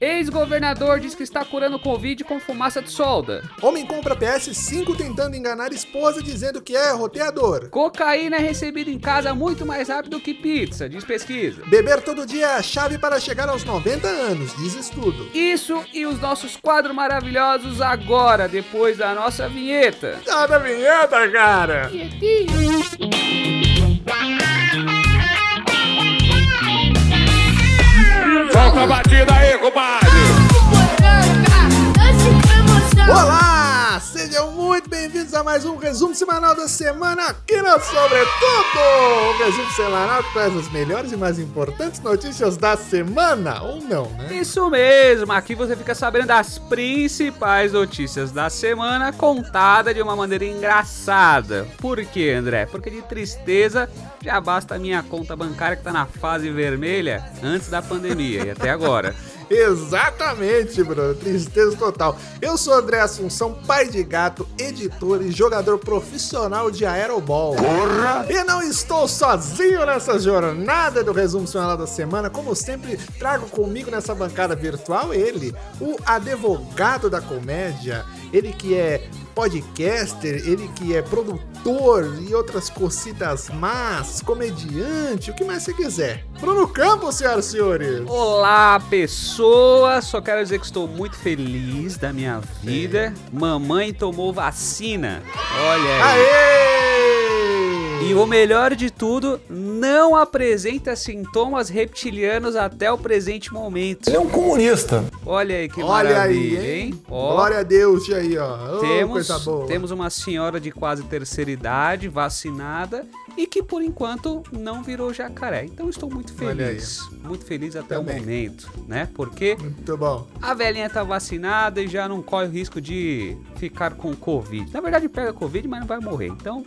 Ex-governador diz que está curando Covid com fumaça de solda. Homem compra PS5 tentando enganar esposa dizendo que é roteador. Cocaína é recebida em casa muito mais rápido que pizza, diz pesquisa. Beber todo dia é a chave para chegar aos 90 anos, diz estudo. Isso e os nossos quadros maravilhosos agora, depois da nossa vinheta. Cada vinheta, cara! Solta a batida aí, compadre! Olá! Sejam muito bem-vindos a mais um resumo semanal da semana aqui na Sobretudo! O resumo semanal que traz as melhores e mais importantes notícias da semana, ou não, né? Isso mesmo, aqui você fica sabendo das principais notícias da semana contada de uma maneira engraçada. Por quê, André? Porque de tristeza já basta a minha conta bancária que tá na fase vermelha antes da pandemia e até agora. Exatamente, Bruno. Tristeza total. Eu sou André Assunção, pai de gato, editor e jogador profissional de aerobol. Porra! E não estou sozinho nessa jornada do resumo semanal da semana. Como sempre, trago comigo nessa bancada virtual ele, o advogado da comédia, ele que é podcaster, ele que é produtor e outras cocidas más, comediante, o que mais você quiser. Bruno Campos, senhoras e senhores. Olá, pessoas! Só quero dizer que estou muito feliz da minha vida. Mamãe tomou vacina. Olha aí. Aê! E o melhor de tudo, não apresenta sintomas reptilianos até o presente momento. Ele é um comunista. Olha aí que Olha aí, maravilha, hein? hein? Ó, Glória a Deus, aí, ó. Temos, coisa boa. temos uma senhora de quase terceira idade vacinada e que por enquanto não virou jacaré. Então estou muito feliz, muito feliz até Também. o momento, né? Porque Muito bom. a velhinha tá vacinada e já não corre o risco de ficar com Covid. Na verdade, pega Covid, mas não vai morrer. Então,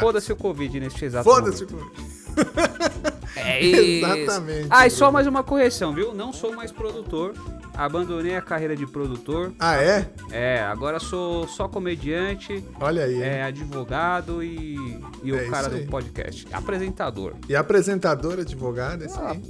foda-se o Covid neste exato Foda-se. momento. o- É isso. Exatamente, Ah, e só mais uma correção, viu? Não sou mais produtor. Abandonei a carreira de produtor. Ah, é? É, agora sou só comediante, Olha aí. é advogado e, e É o cara isso do podcast. Apresentador. E apresentador, advogado, esse Ah, aí.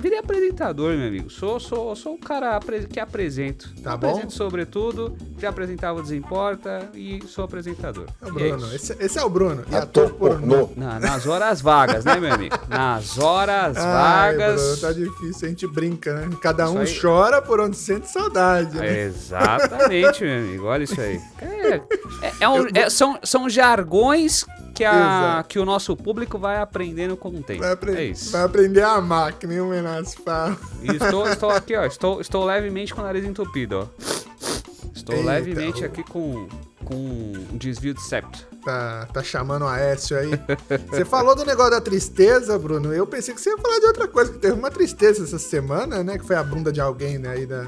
virei apresentador, meu amigo. Sou, sou, sou o cara que apresento. Tá bom. Apresento sobretudo, já apresentava o Desimporta e sou apresentador. É o Bruno. isso. esse, esse é o Bruno. E ator pornô. Na- nas horas vagas, né, meu amigo? Nas horas Ai, vagas. Bruno, tá difícil. A gente brinca, né? Cada um Isso aí. chora por onde sente saudade, né? Exatamente, meu amigo. Olha isso aí. É, é- é um- é- são, são jargões que, a, que o nosso público vai aprendendo com o tempo. Vai, apre- É isso. vai aprender a amar, que nem o Menas fala. E estou, estou aqui, ó. Estou, estou levemente com o nariz entupido, ó. Estou Eita, levemente o- aqui com, com um desvio de septo. Tá, tá chamando o Aécio aí. Você falou do negócio da tristeza, Bruno. Eu pensei que você ia falar de outra coisa, que teve uma tristeza essa semana, né? Que foi a bunda de alguém, né? Aí da...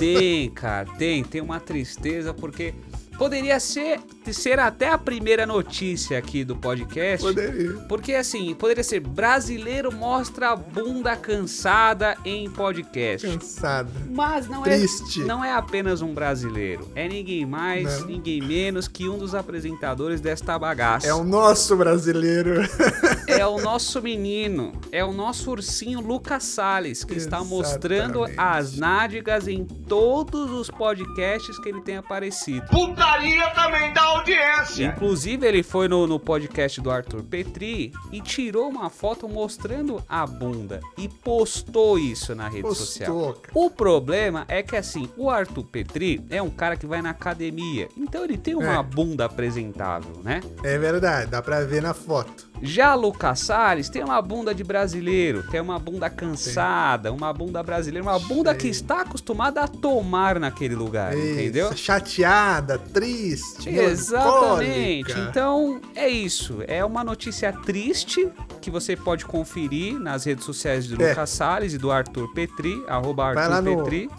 Tem, cara, tem. Tem uma tristeza porque poderia ser, ser até a primeira notícia aqui do podcast. Poderia. Porque assim, poderia ser brasileiro mostra a bunda cansada em podcast. Cansada. Mas não Triste. é não é apenas um brasileiro, é ninguém mais, Não. ninguém menos que um dos apresentadores desta bagaça. É o nosso brasileiro. É o nosso menino, é o nosso ursinho Lucas Salles, que está mostrando Exatamente. as nádegas em todos os podcasts que ele tem aparecido. Putaria também dá audiência. Inclusive, ele foi no, no podcast do Arthur Petri e tirou uma foto mostrando a bunda e postou isso na rede social. Postou, cara. O problema é que assim, o Arthur Petri é um cara que vai na academia, então ele tem uma É. bunda apresentável, né? É verdade, dá pra ver na foto. Já Lucas Salles tem uma bunda de brasileiro, tem uma bunda cansada, uma bunda brasileira, uma bunda que está acostumada a tomar naquele lugar, Isso, entendeu? Chateada, triste, Exatamente. Então é isso. É uma notícia triste que você pode conferir nas redes sociais do É. Lucas Salles e do Arthur Petri, arroba Vai Arthur no- Petri.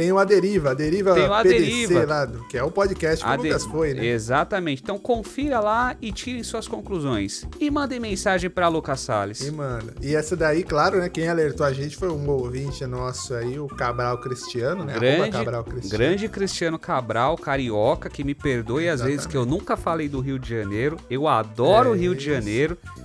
Tem o A Deriva, a Deriva Tem o A PDC Deriva. lá, que é o podcast que de- Lucas foi, né? Exatamente. Então confira lá e tirem suas conclusões. E mandem mensagem para Lucas Salles. E manda. E essa daí, claro, né? Quem alertou a gente foi um ouvinte nosso aí, o Cabral Cristiano, né? Grande, Cabral Cristiano. grande Cristiano Cabral, carioca, que me perdoe às vezes que eu nunca falei do Rio de Janeiro. Eu adoro É o Rio de isso.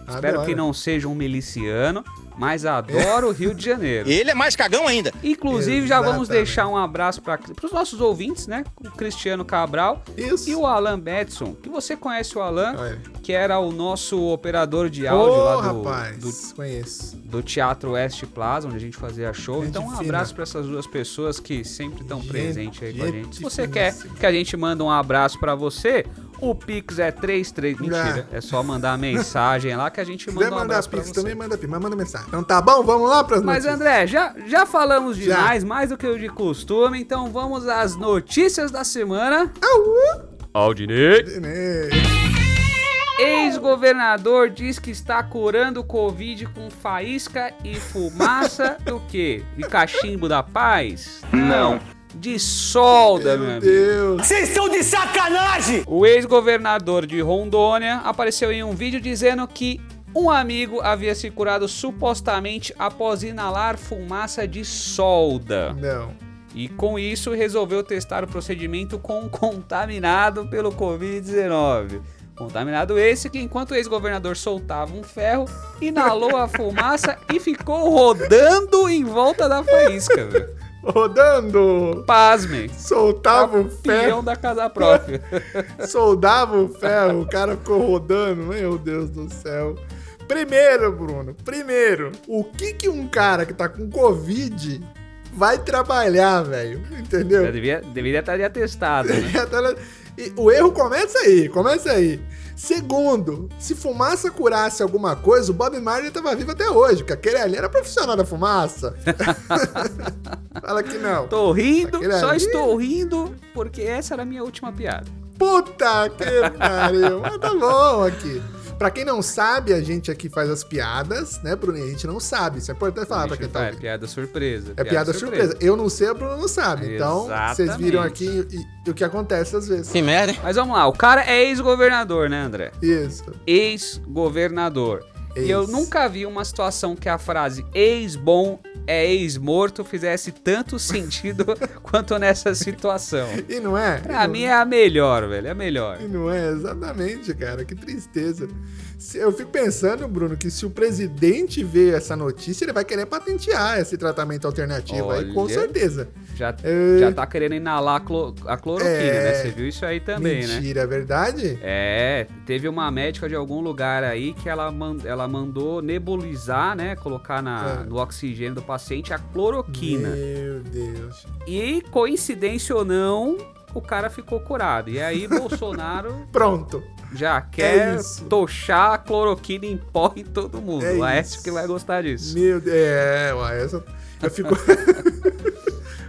Janeiro. Espero Adoro. que não seja um miliciano, mas adoro o Rio de Janeiro. Ele é mais cagão ainda. Inclusive, já vamos Exatamente. deixar um abraço para os nossos ouvintes, né? O Cristiano Cabral Isso. e o Alan Betson, que você conhece o Alan, Olha. Que era o nosso operador de áudio Ô, lá do, rapaz, do, conheço. do Teatro West Plaza, onde a gente fazia show. Gente então, um fina. abraço para essas duas pessoas que sempre estão presentes aí com a gente. Se você quer que a gente manda um abraço para você, o Pix é 33. Mentira, é só mandar mensagem lá que a gente Se manda quiser um mandar abraço para pix também, manda pix, mas manda mensagem. Então tá bom, vamos lá pras Mas notícias. André, já, já falamos Já. demais, mais do que o de costume, então vamos às notícias da semana. Aldinei. Né? Ex-governador diz que está curando o Covid com faísca e fumaça do quê? De cachimbo da paz? Não. De solda, meu Meu. Deus. Vocês estão de sacanagem! O ex-governador de Rondônia apareceu em um vídeo dizendo que um amigo havia se curado supostamente após inalar fumaça de solda. Não. E com isso resolveu testar o procedimento com um contaminado pelo Covid-19. Contaminado esse que, enquanto o ex-governador soltava um ferro, inalou a fumaça e ficou rodando em volta da faísca, velho. Rodando. Pasmem. Soltava o ferro. da casa própria. Soldava o ferro. O cara ficou rodando. Meu Deus do céu. Primeiro, Bruno. Primeiro, o que que um cara que tá com Covid vai trabalhar, velho? Entendeu? Devia, deveria estar de atestado, né? E o erro começa aí, começa aí. Segundo, se fumaça curasse alguma coisa, o Bob Marley tava vivo até hoje, porque aquele ali era profissional da fumaça. Fala que não. Tô rindo, Aquele só ali- estou rindo porque essa era a minha última piada. Puta que pariu. Mas tá bom aqui. Pra quem não sabe, a gente aqui faz as piadas, né, Bruno? A gente não sabe. Isso é importante falar pra quem tá falar, é ouvindo. piada surpresa. É piada surpresa. Eu não sei, a Bruno não sabe. Então, vocês viram aqui e, e o que acontece às vezes. Que merda, hein? Mas vamos lá, o cara é ex-governador, né, André? Isso. ex-governador. E eu nunca vi uma situação que a frase ex-bom é ex-morto fizesse tanto sentido quanto nessa situação. E não é? Pra E mim não- é a melhor, velho, é a melhor. E não é exatamente, cara. Que tristeza. Eu fico pensando, Bruno, que se o presidente vê essa notícia, ele vai querer patentear esse tratamento alternativo aí, com Olha. certeza. Já, É. já tá querendo inalar a, a cloroquina, É. né? Você viu isso aí também, né? Mentira, é verdade? É, teve uma médica de algum lugar aí que ela, man- ela mandou nebulizar, né? Colocar na, É. no oxigênio do paciente a cloroquina. Meu Deus. E, coincidência ou não, o cara ficou curado. E aí, Bolsonaro Pronto. Já quer isso. tochar a cloroquina em pó em todo mundo. É o Aécio que vai gostar disso. Meu Deus. É, ué, essa. Eu fico.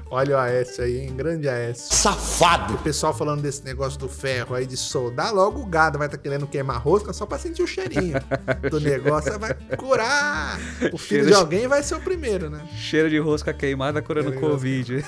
Olha o Aécio aí, hein? Grande Aécio. Safado! O pessoal falando desse negócio do ferro aí, de soldar, logo o gado vai estar querendo queimar rosca só pra sentir o cheirinho do negócio. Vai curar! O filho Cheiro de de- alguém vai ser o primeiro, né? Cheiro de rosca queimada curando Cheiro de Covid.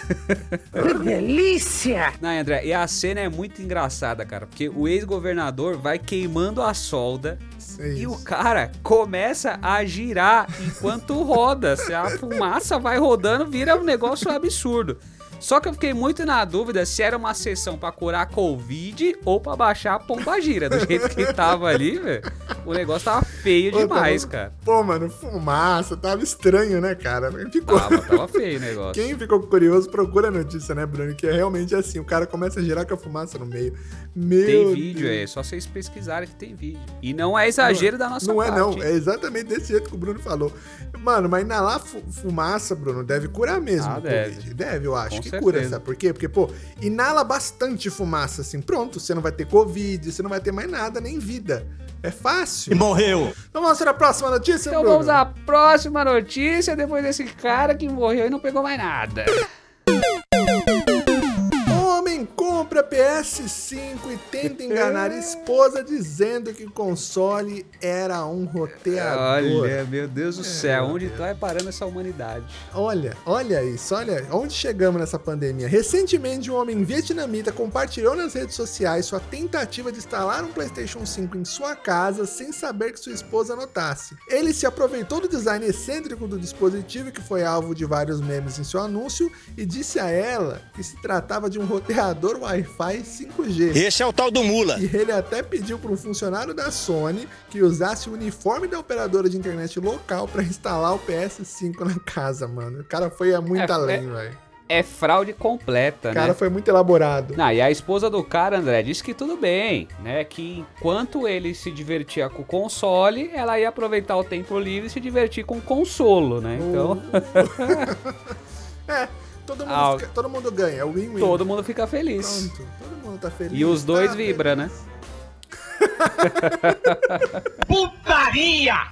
Que delícia! Não, André, e a cena é muito engraçada, cara, porque o ex-governador vai queimando a solda É e o cara começa a girar enquanto roda. Se a fumaça vai rodando, vira um negócio absurdo. Só que eu fiquei muito na dúvida se era uma sessão pra curar Covid ou pra baixar a pomba gira. Do jeito que tava ali, velho. O negócio tava feio Pô, demais, tava- cara. Pô, mano, fumaça, tava estranho, né, cara? Ficou. Tava, tava feio o negócio. Quem ficou curioso, procura a notícia, né, Bruno? Que é realmente assim, o cara começa a girar com a fumaça no meio. Meu Tem vídeo, Deus. é só vocês pesquisarem que tem vídeo. E não é exagero da nossa Não é, parte. não. hein? É exatamente desse jeito que o Bruno falou. Mano, mas inalar fu- fumaça, Bruno, deve curar mesmo. Ah, deve. Deve, eu acho Com que certeza. cura, sabe por quê? Porque, pô, inala bastante fumaça, assim, pronto, você não vai ter Covid, você não vai ter mais nada, nem vida. É fácil. morreu! Então vamos para a próxima notícia, Então Bruno? vamos à próxima notícia depois desse cara que morreu e não pegou mais nada. Compra PS5 e tenta enganar esposa dizendo que o console era um roteador. Olha, meu Deus do céu, onde vai parando essa humanidade? Olha, olha isso, olha onde chegamos nessa pandemia. Recentemente, um homem vietnamita compartilhou nas redes sociais sua tentativa de instalar um PlayStation 5 em sua casa sem saber que sua esposa notasse. Ele se aproveitou do design excêntrico do dispositivo, que foi alvo de vários memes em seu anúncio, e disse a ela que se tratava de um roteador Wi-Fi 5G. Esse é o tal do mula. E ele até pediu para um funcionário da Sony que usasse o uniforme da operadora de internet local para instalar o PS5 na casa, mano. O cara foi muito É, além, velho. É fraude completa, O cara né? foi muito elaborado. Não, e a esposa do cara, André, disse que tudo bem, né? Que enquanto ele se divertia com o console, ela ia aproveitar o tempo livre e se divertir com o consolo, né? Então, É, todo mundo, Ah, fica- todo mundo ganha, é o win-win. todo mundo fica feliz. Pronto, todo mundo tá feliz. E os dois tá vibra, né? Putaria!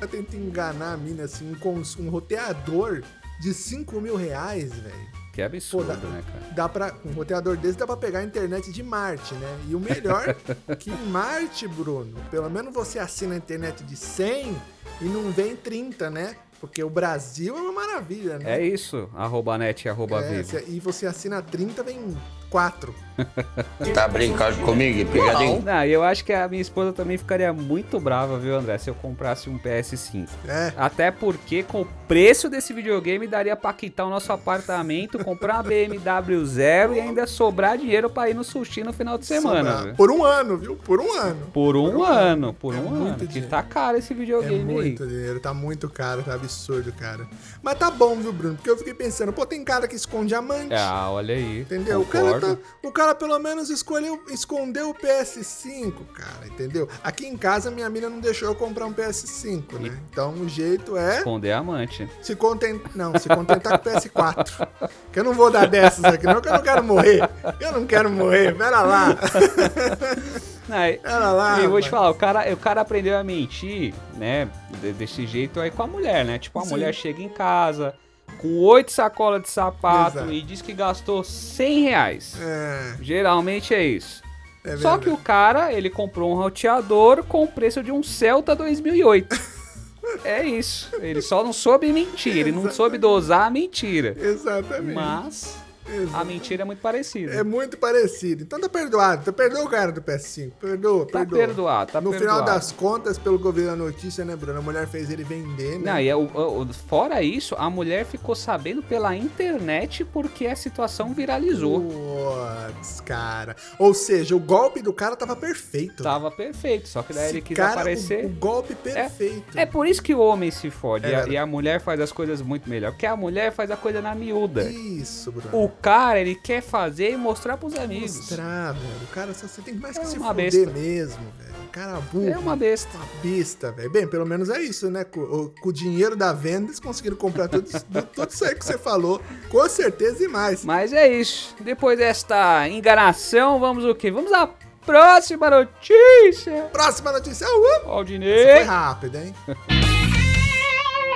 Ela tenta enganar a mina, assim, um, um roteador de 5 mil reais, velho. Que absurdo, Pô, dá- né, cara? Dá pra, um roteador desse dá pra pegar a internet de Marte, né? E o melhor que em Marte, Bruno, pelo menos você assina a internet de 100 e não vem 30, né? Porque o Brasil é uma maravilha, né? É isso, arroba net, arroba É, vivo. e você assina 30, vem 4. Tá brincando comigo, pegadinho? Não, eu acho que a minha esposa também ficaria muito brava, viu, André, se eu comprasse um PS5. É. Até porque com o preço desse videogame daria pra quitar o nosso apartamento, comprar uma BMW zero e ainda sobrar dinheiro pra ir no sushi no final de semana. Sobrar. Por um ano, viu? Por um ano. Por um ano, por É um muito ano. Que dinheiro. tá caro esse É videogame muito aí. dinheiro, tá muito caro, tá absurdo, cara. Mas tá bom, viu, Bruno? Porque eu fiquei pensando, pô, tem cara que esconde amante. Ah, olha aí. Entendeu? O cara, Concordo. tá- o cara pelo menos escolheu, escondeu o PS5, cara, entendeu? Aqui em casa minha mina não deixou eu comprar um PS5, né? Então o jeito é Esconder amante. se contentar, não, se contentar com o PS4. Que eu não vou dar dessas aqui não, que eu não quero morrer. Eu não quero morrer, pera lá. Não, e- Pera lá. e eu vou te falar, o cara, o cara aprendeu a mentir, né? de- desse jeito aí com a mulher, né? Tipo, a Sim. mulher chega em casa com oito sacolas de sapato Exato. e diz que gastou 100 reais. É, Geralmente é isso. é Só que o cara, ele comprou um roteador com o preço de um Celta 2008. é isso. Ele só não soube mentir, ele não soube dosar a mentira. Exatamente. Mas a mentira é muito parecida. É muito parecido. Então tá perdoado. Tá perdoou o cara do PS5. Perdoa, Tá perdoa. perdoado, tá no perdoado. final das contas, pelo que eu vi na notícia, né, Bruno? A mulher fez ele vender, né? Não, e é o- o- o- fora isso, a mulher ficou sabendo pela internet porque a situação viralizou. Putz, cara. Ou seja, o golpe do cara tava perfeito. Tava perfeito, só que daí Esse ele quis cara, aparecer. O, o golpe perfeito. É por isso que o homem se fode É e, a, e a mulher faz as coisas muito melhor. Porque a mulher faz a coisa na miúda. Isso, Bruno. O cara, ele quer fazer e mostrar pros amigos. Mostrar, velho. O cara só você tem mais que É se uma fuder besta. mesmo, velho. O cara burro. É uma besta. Uma besta, velho. Bem, pelo menos é isso, né? Com, o- com o dinheiro da venda, eles conseguiram comprar tudo, isso- tudo isso aí que você falou. Com certeza e mais. Mas é isso. Depois desta enganação, vamos o quê? Vamos à próxima notícia. Próxima notícia. Uh, foi Aldinei. rápido, hein?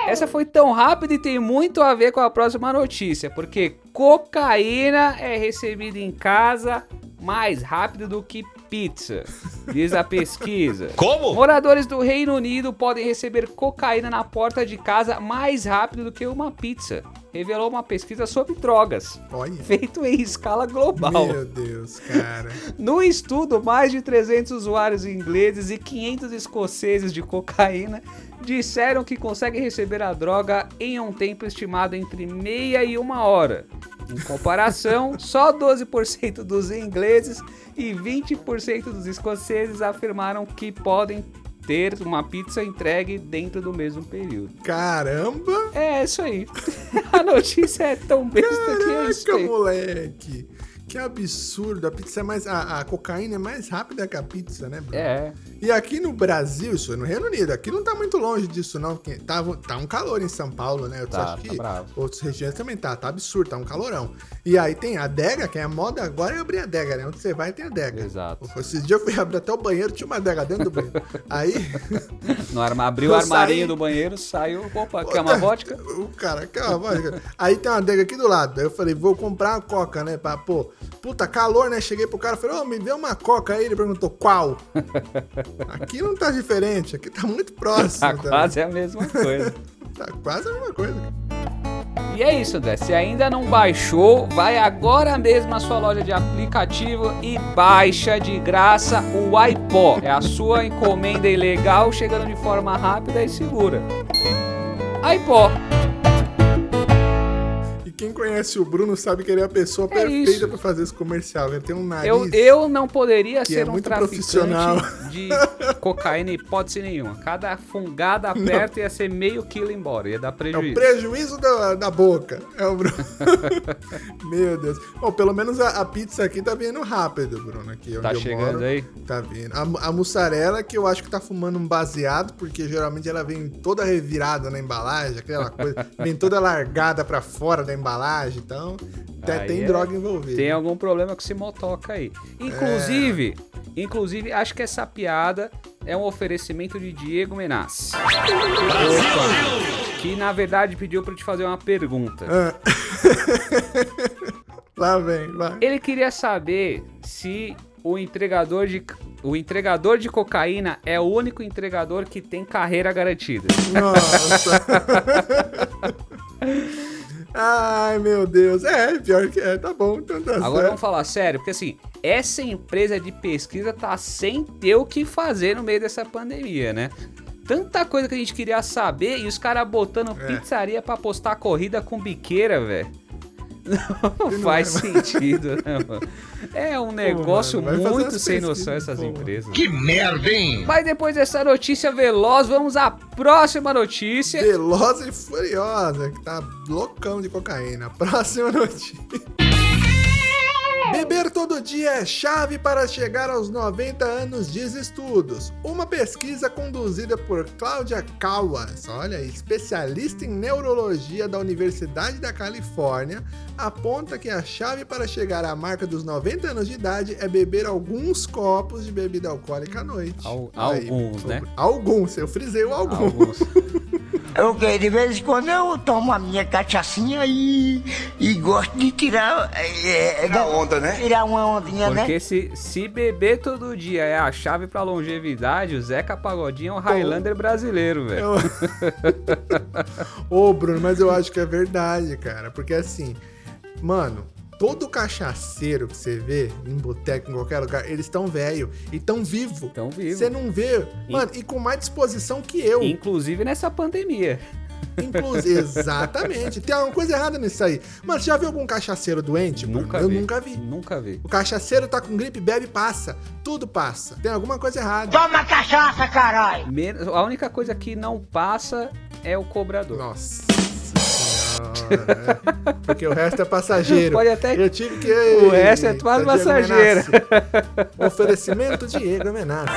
Essa foi tão rápida e tem muito a ver com a próxima notícia, porque cocaína é recebida em casa mais rápido do que pizza, diz a pesquisa. Como? Moradores do Reino Unido podem receber cocaína na porta de casa mais rápido do que uma pizza, revelou uma pesquisa sobre drogas, Olha. feito em escala global. Meu Deus, cara. No estudo, mais de 300 usuários ingleses e 500 escoceses de cocaína disseram que conseguem receber a droga em um tempo estimado entre meia e uma hora. Em comparação, só 12% dos ingleses e 20% dos escoceses afirmaram que podem ter uma pizza entregue dentro do mesmo período. Caramba! É isso aí. A notícia é tão besta que é isso Caraca, moleque! Que absurdo! A pizza é mais. A, a cocaína é mais rápida que a pizza, né, Bruno? É. E aqui no Brasil, isso é no Reino Unido, aqui não tá muito longe disso, não. Porque tá, tá um calor em São Paulo, né? Eu Tá, acho tá que bravo. outras regiões também tá, tá absurdo, tá um calorão. E aí tem a adega, que é a moda agora é abrir a adega, né? Onde você vai tem adega. Exato. Esses dias eu fui abrir até o banheiro, tinha uma adega dentro do banheiro. Aí. No arma, abriu o armarinho saí- do banheiro, saiu. Opa, quer uma vodka? O cara, quer uma vodka? Aí tem uma adega aqui do lado. Aí eu falei, vou comprar uma coca, né? Pra, pô, puta, calor, né? Cheguei pro cara, falei, ô, me dê uma coca aí. Ele perguntou, qual? Aqui não tá diferente, aqui tá muito próximo. Tá também. quase a mesma coisa. Tá quase a mesma coisa. E é isso, André. Se ainda não baixou, vai agora mesmo na sua loja de aplicativo e baixa de graça o iPod. É a sua encomenda ilegal chegando de forma rápida e segura. iPod. Quem conhece o Bruno sabe que ele é a pessoa É perfeita pra fazer esse comercial. Ele tem um nariz. Eu, eu não poderia ser é um muito traficante profissional. de cocaína em hipótese nenhuma. Cada fungada aperta ia ser meio quilo embora, ia dar É o prejuízo. prejuízo da, da boca. É o Bruno. Meu Deus. Bom, pelo menos a, a pizza aqui tá vindo rápido, Bruno. Aqui Tá chegando moro, aí? Tá vindo. A, a mussarela, que eu acho que tá fumando um baseado, porque geralmente ela vem toda revirada na embalagem, aquela coisa. vem toda largada pra fora da embalagem. Então, até Aí tem é- droga envolvida. Tem algum problema com esse motoca aí. Inclusive, inclusive, acho que essa piada é um oferecimento de Diego Menassi. Opa! Que na verdade pediu pra eu te fazer uma pergunta. Ah. Lá vem, vai. Ele queria saber se o entregador de o entregador de cocaína é o único entregador que tem carreira garantida. Nossa. Ai, meu Deus. É, pior que é. Tá bom, então tá Agora certo. vamos falar sério, porque assim, essa empresa de pesquisa tá sem ter o que fazer no meio dessa pandemia, né? Tanta coisa que a gente queria saber e os caras botando É. pizzaria pra postar corrida com biqueira, velho. Não não faz sentido, né, mano? É um negócio mano, vai fazer muito sem noção essas pô. empresas. Que merda, hein? Mas depois dessa notícia veloz, vamos à próxima notícia. Veloz e Furiosa, que tá loucão de cocaína. Próxima notícia. Beber todo dia é chave para chegar aos 90 anos, diz estudos. Uma pesquisa conduzida por Cláudia Kawas, olha especialista em neurologia da Universidade da Califórnia, aponta que a chave para chegar à marca dos 90 anos de idade é beber alguns copos de bebida alcoólica à noite. Al- Aí, alguns, né? Alguns, eu frisei o alguns. Alguns. Ok, de vez em quando eu tomo a minha cachaçinha e, e gosto de tirar. É, Tirar onda, né? Tirar uma ondinha, né? Porque se, se beber todo dia é a chave pra longevidade, o Zeca Pagodinho é um Highlander brasileiro, velho. Eu- Ô, Bruno, mas eu acho que é verdade, cara. Porque assim, mano, todo cachaceiro que você vê em boteco, em qualquer lugar, eles estão velho e tão vivo. Tão vivo. Você não vê, mano, e com mais disposição que eu. Inclusive nessa pandemia. Inclusive, exatamente. Tem alguma coisa errada nisso aí. Mano, você já viu algum cachaceiro doente? Nunca eu vi. nunca vi. Nunca vi. O cachaceiro tá com gripe, bebe, passa. Tudo passa. Tem alguma coisa errada. Toma cachaça, caralho! Men- A única coisa que não passa é o cobrador. Nossa é. Porque o resto é passageiro. Pode até- Eu tive que. O resto é Eita, passageiro. Oferecimento Diego Menassi.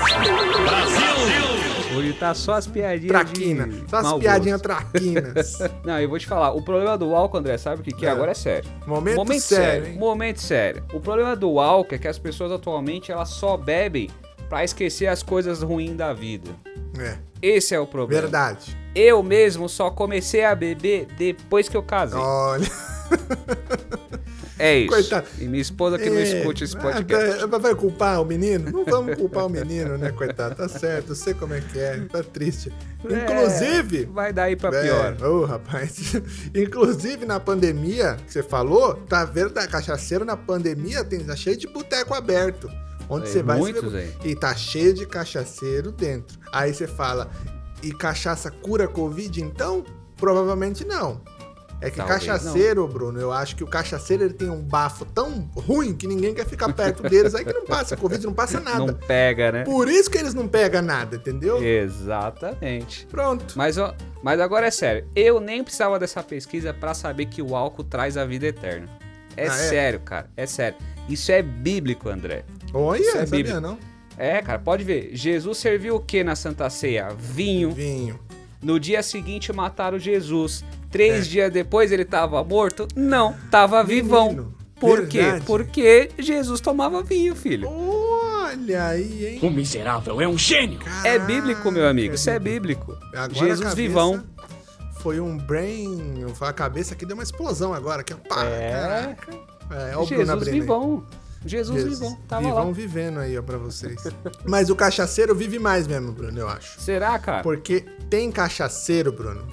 Hoje tá só as piadinhas. Traquina. de Só as piadinhas traquinas. Não, eu vou te falar. O problema do álcool, André, sabe o que, que é? É. Agora é sério. Momento sério, hein? Momento sério. O problema do álcool é que as pessoas atualmente elas só bebem pra esquecer as coisas ruins da vida. É, Esse é o problema. verdade. Eu mesmo só comecei a beber depois que eu casei. Olha. É isso. Coitado. E minha esposa que não É, escute esse podcast. ah, Vai culpar o menino? Não vamos culpar o menino, né, coitado? Tá certo, eu sei como é que é. Tá triste. Inclusive. É, vai daí pra É, pior. Ô, rapaz. Inclusive, na pandemia, que você falou, tá vendo da cachaceiro na pandemia, tem, tá cheio de boteco aberto. Onde É, você vai. muitos você vê- aí. E tá cheio de cachaceiro dentro. Aí você fala, e cachaça cura Covid, então? Provavelmente não. É que Talvez cachaceiro, Bruno, eu acho que o cachaceiro ele tem um bafo tão ruim que ninguém quer ficar perto deles. Aí que não passa Covid, não passa Não nada. pega, né? Por isso que eles não pegam nada, entendeu? Exatamente. Pronto. Mas, ó, mas agora é sério. Eu nem precisava dessa pesquisa pra saber que o álcool traz a vida eterna. É Ah, é? sério, cara. É sério. Isso é bíblico, André. Olha, Isso é sabia bíblico. não? É, cara, pode ver. Jesus serviu o que na Santa Ceia? Vinho. Vinho. No dia seguinte mataram Jesus. Três É. dias depois ele tava morto? Não, tava vivão. Por quê? verdade. Porque Jesus tomava vinho, filho. Olha aí, hein? O miserável é um gênio. É bíblico, meu amigo. Isso é Caraca, bíblico. Agora Jesus vivão. Foi um brain. A cabeça aqui deu uma explosão agora. Ó. Pá, É. caraca. É, ó o Bruno Jesus abrindo aí. Jesus, Jesus vivão. Tava vivão lá. vivendo aí, ó, pra vocês. Mas o cachaceiro vive mais mesmo, Bruno, eu acho. Será, cara? Porque tem cachaceiro, Bruno,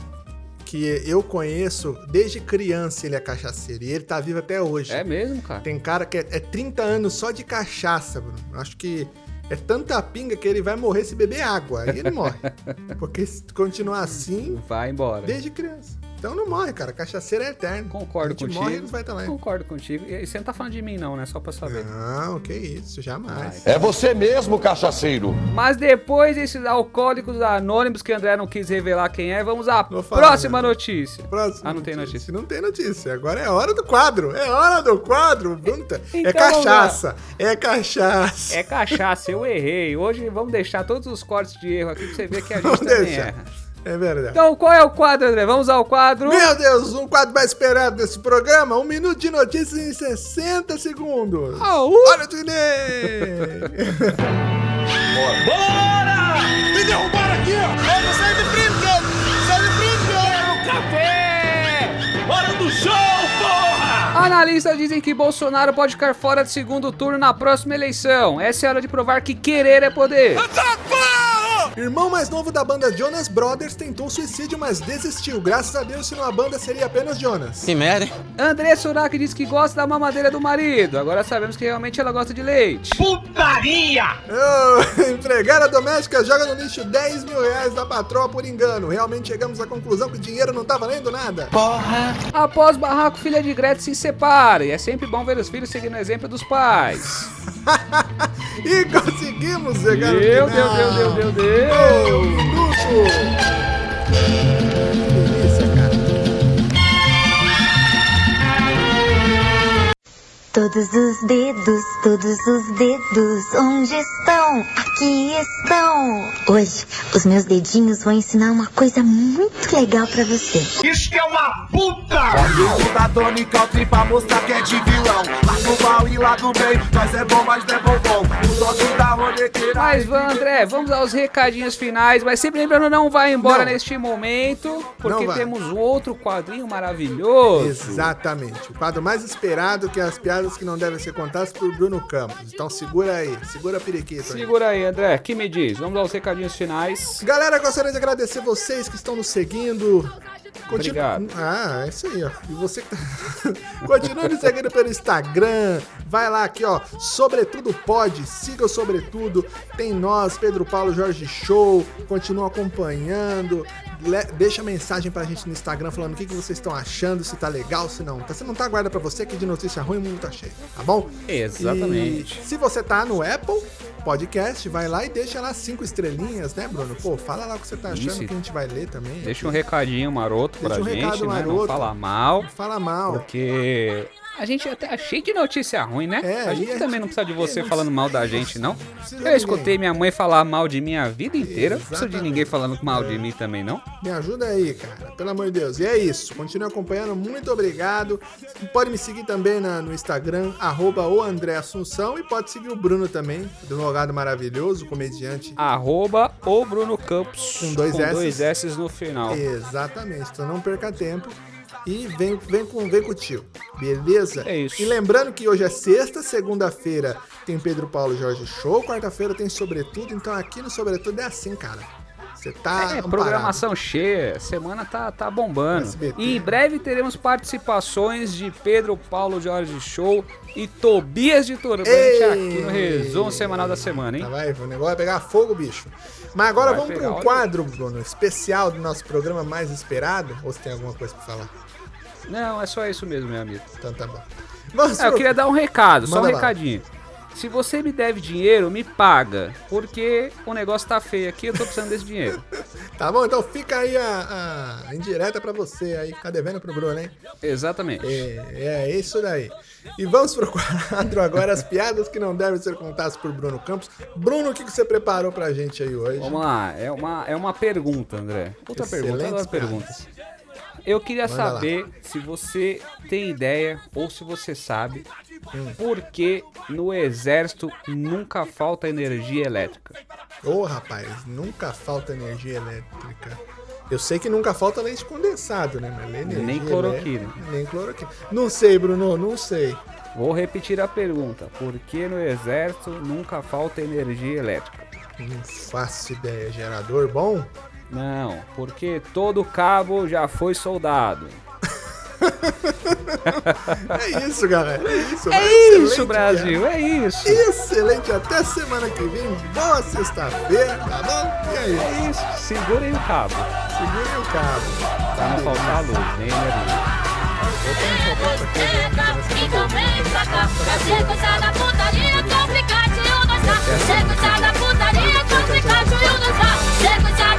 que eu conheço desde criança ele é cachaceiro. E ele tá vivo até hoje. É mesmo, cara? Tem cara que é, é 30 anos só de cachaça, Bruno. Acho que é tanta pinga que ele vai morrer se beber água. Aí ele morre. Porque se continuar assim, Vai embora. desde criança. Então não morre, cara. Cachaceiro é eterno. Concordo a gente contigo. morre, eles vai estar lá. Concordo contigo. E você não tá falando de mim, não, né? Só pra saber. Não, que isso, jamais. É você mesmo, cachaceiro. Mas depois desses alcoólicos anônimos que o André não quis revelar quem é, vamos à falar, próxima né? notícia. Próximo Ah, não tem notícia. Não tem notícia. Agora é hora do quadro. É hora do quadro. Bruno tá- é Então vamos cachaça. É cachaça. É cachaça, eu errei. Hoje vamos deixar todos os cortes de erro aqui pra você ver que a gente Vamos também deixar. erra. É verdade. Então, qual é o quadro, André? Vamos ao quadro. Meu Deus, um quadro mais esperado desse programa. Um minuto de notícias em 60 segundos. Au! Olha o Dinei! Bora! Me derrubaram aqui, ó! Sai de frente, Sai de frente, Café! Hora do show, porra! Analistas dizem que Bolsonaro pode ficar fora de segundo turno na próxima eleição. Essa é a hora de provar que querer é poder. Irmão mais novo da banda Jonas Brothers tentou suicídio, mas desistiu. Graças a Deus, senão a banda seria apenas Jonas. Que merda, hein? André Surak diz que gosta da mamadeira do marido. Agora sabemos que realmente ela gosta de leite. Putaria! Ô, empregada doméstica joga no lixo 10 mil reais da patroa por engano. Realmente chegamos à conclusão que o dinheiro não tá valendo nada. Após barraco, filha de Gretchen se separa. E é sempre bom ver os filhos seguindo o exemplo dos pais. E conseguimos chegar no Meu final. Deus, Deus, Deus, Deus, Deus. Ô, Todos os dedos, todos os dedos, onde estão? Aqui estão! Hoje, os meus dedinhos vão ensinar uma coisa muito legal pra você. Isso que é uma puta! da Tony Country pra mostrar que é de vilão. Lá do mal e lá do bem, nós é bom, mas não é bom bom. O dono da ronequeira. Mas, André, vamos aos recadinhos finais. Mas sempre lembrando, não vai embora Não. neste momento, porque temos um outro quadrinho maravilhoso. Exatamente. O quadro mais esperado que é as piadas que não devem ser contadas por Bruno Campos. Então segura aí, segura a periquita. Segura aí, André, que me diz? Vamos aos recadinhos finais. Galera, gostaria de agradecer vocês que estão nos seguindo. Obrigado. Ah, é isso aí, ó. E você que tá... Continue nos seguindo pelo Instagram. Vai lá aqui, ó. Sobretudo pode. Siga o Sobretudo. Tem nós, Pedro Paulo Jorge Show. Continua acompanhando. Deixa mensagem pra gente no Instagram falando o que, que vocês estão achando, se tá legal, se não tá. Se não tá, guarda pra você que de notícia ruim o mundo tá cheio, tá bom? Exatamente. E se você tá no Apple Podcast, vai lá e deixa lá cinco estrelinhas, né, Bruno? Pô, fala lá o que você tá achando Isso. que a gente vai ler também. Deixa um recadinho maroto Deixa pra um gente, recado né? Não maroto. fala mal, Fala mal. porque a gente até é cheio de notícia ruim, né? É, a gente a também gente- não precisa de é, você não falando mal da gente, não. Eu escutei minha mãe falar mal de mim a vida inteira. Não precisa de ninguém falando mal de mim também, não. Me ajuda aí, cara. Pelo amor de Deus. E é isso. Continue acompanhando. Muito obrigado. Pode me seguir também na- no Instagram, arroba o André Assunção. E pode seguir o Bruno também, advogado maravilhoso, comediante. Arroba o Bruno Campos. Com dois S's. dois S's no final. Exatamente. Então não perca tempo. E vem, vem, com, vem com o tio. Beleza? É isso. E lembrando que hoje é sexta, segunda-feira tem Pedro Paulo Jorge Show, quarta-feira tem Sobretudo. Então aqui no Sobretudo é assim, cara. Você tá. É, amparado. programação cheia, semana tá, tá bombando. SBT. E em breve teremos participações de Pedro Paulo Jorge Show e Tobias de Turbante Ei! aqui no resumo semanal da semana, hein? Tá, vai, o negócio vai pegar fogo, bicho. Mas agora Vai vamos para um quadro, Bruno, especial do nosso programa mais esperado. Ou você tem alguma coisa pra falar? Não, é só isso mesmo, meu amigo. Então tá bom. Vamos É, eu queria dar um recado, só um lá. recadinho. Se você me deve dinheiro, me paga. Porque o negócio tá feio aqui, eu tô precisando desse dinheiro. Tá bom, então fica aí a, a indireta pra você aí, tá devendo pro Bruno, hein? Exatamente. É, é isso daí. E vamos pro quadro agora, as piadas que não devem ser contadas por Bruno Campos. Bruno, o que, que você preparou pra gente aí hoje? Vamos lá, é uma, é uma pergunta, André. Outra Excelentes pergunta, duas perguntas. Eu queria Manda lá. saber se você tem ideia ou se você sabe Hum. por que no exército nunca falta energia elétrica. Ô, rapaz, nunca falta energia elétrica. Eu sei que nunca falta leite condensado, né? Mas energia Nem cloroquina. elétrica- Nem cloroquina. Não sei, Bruno, não sei. Vou repetir a pergunta. Por que no exército nunca falta energia elétrica? Não faço ideia. Gerador bom? Não, porque todo cabo já foi soldado. É isso, galera. É isso. É isso, Brasil, é isso. Excelente. Até semana que vem. Boa sexta-feira, tá bom? E aí? É isso. Segurem o cabo. Segurem o cabo. Pra não faltar luz, nem energia. Sequência da putaria com Pikachu e o nós tá. Sequência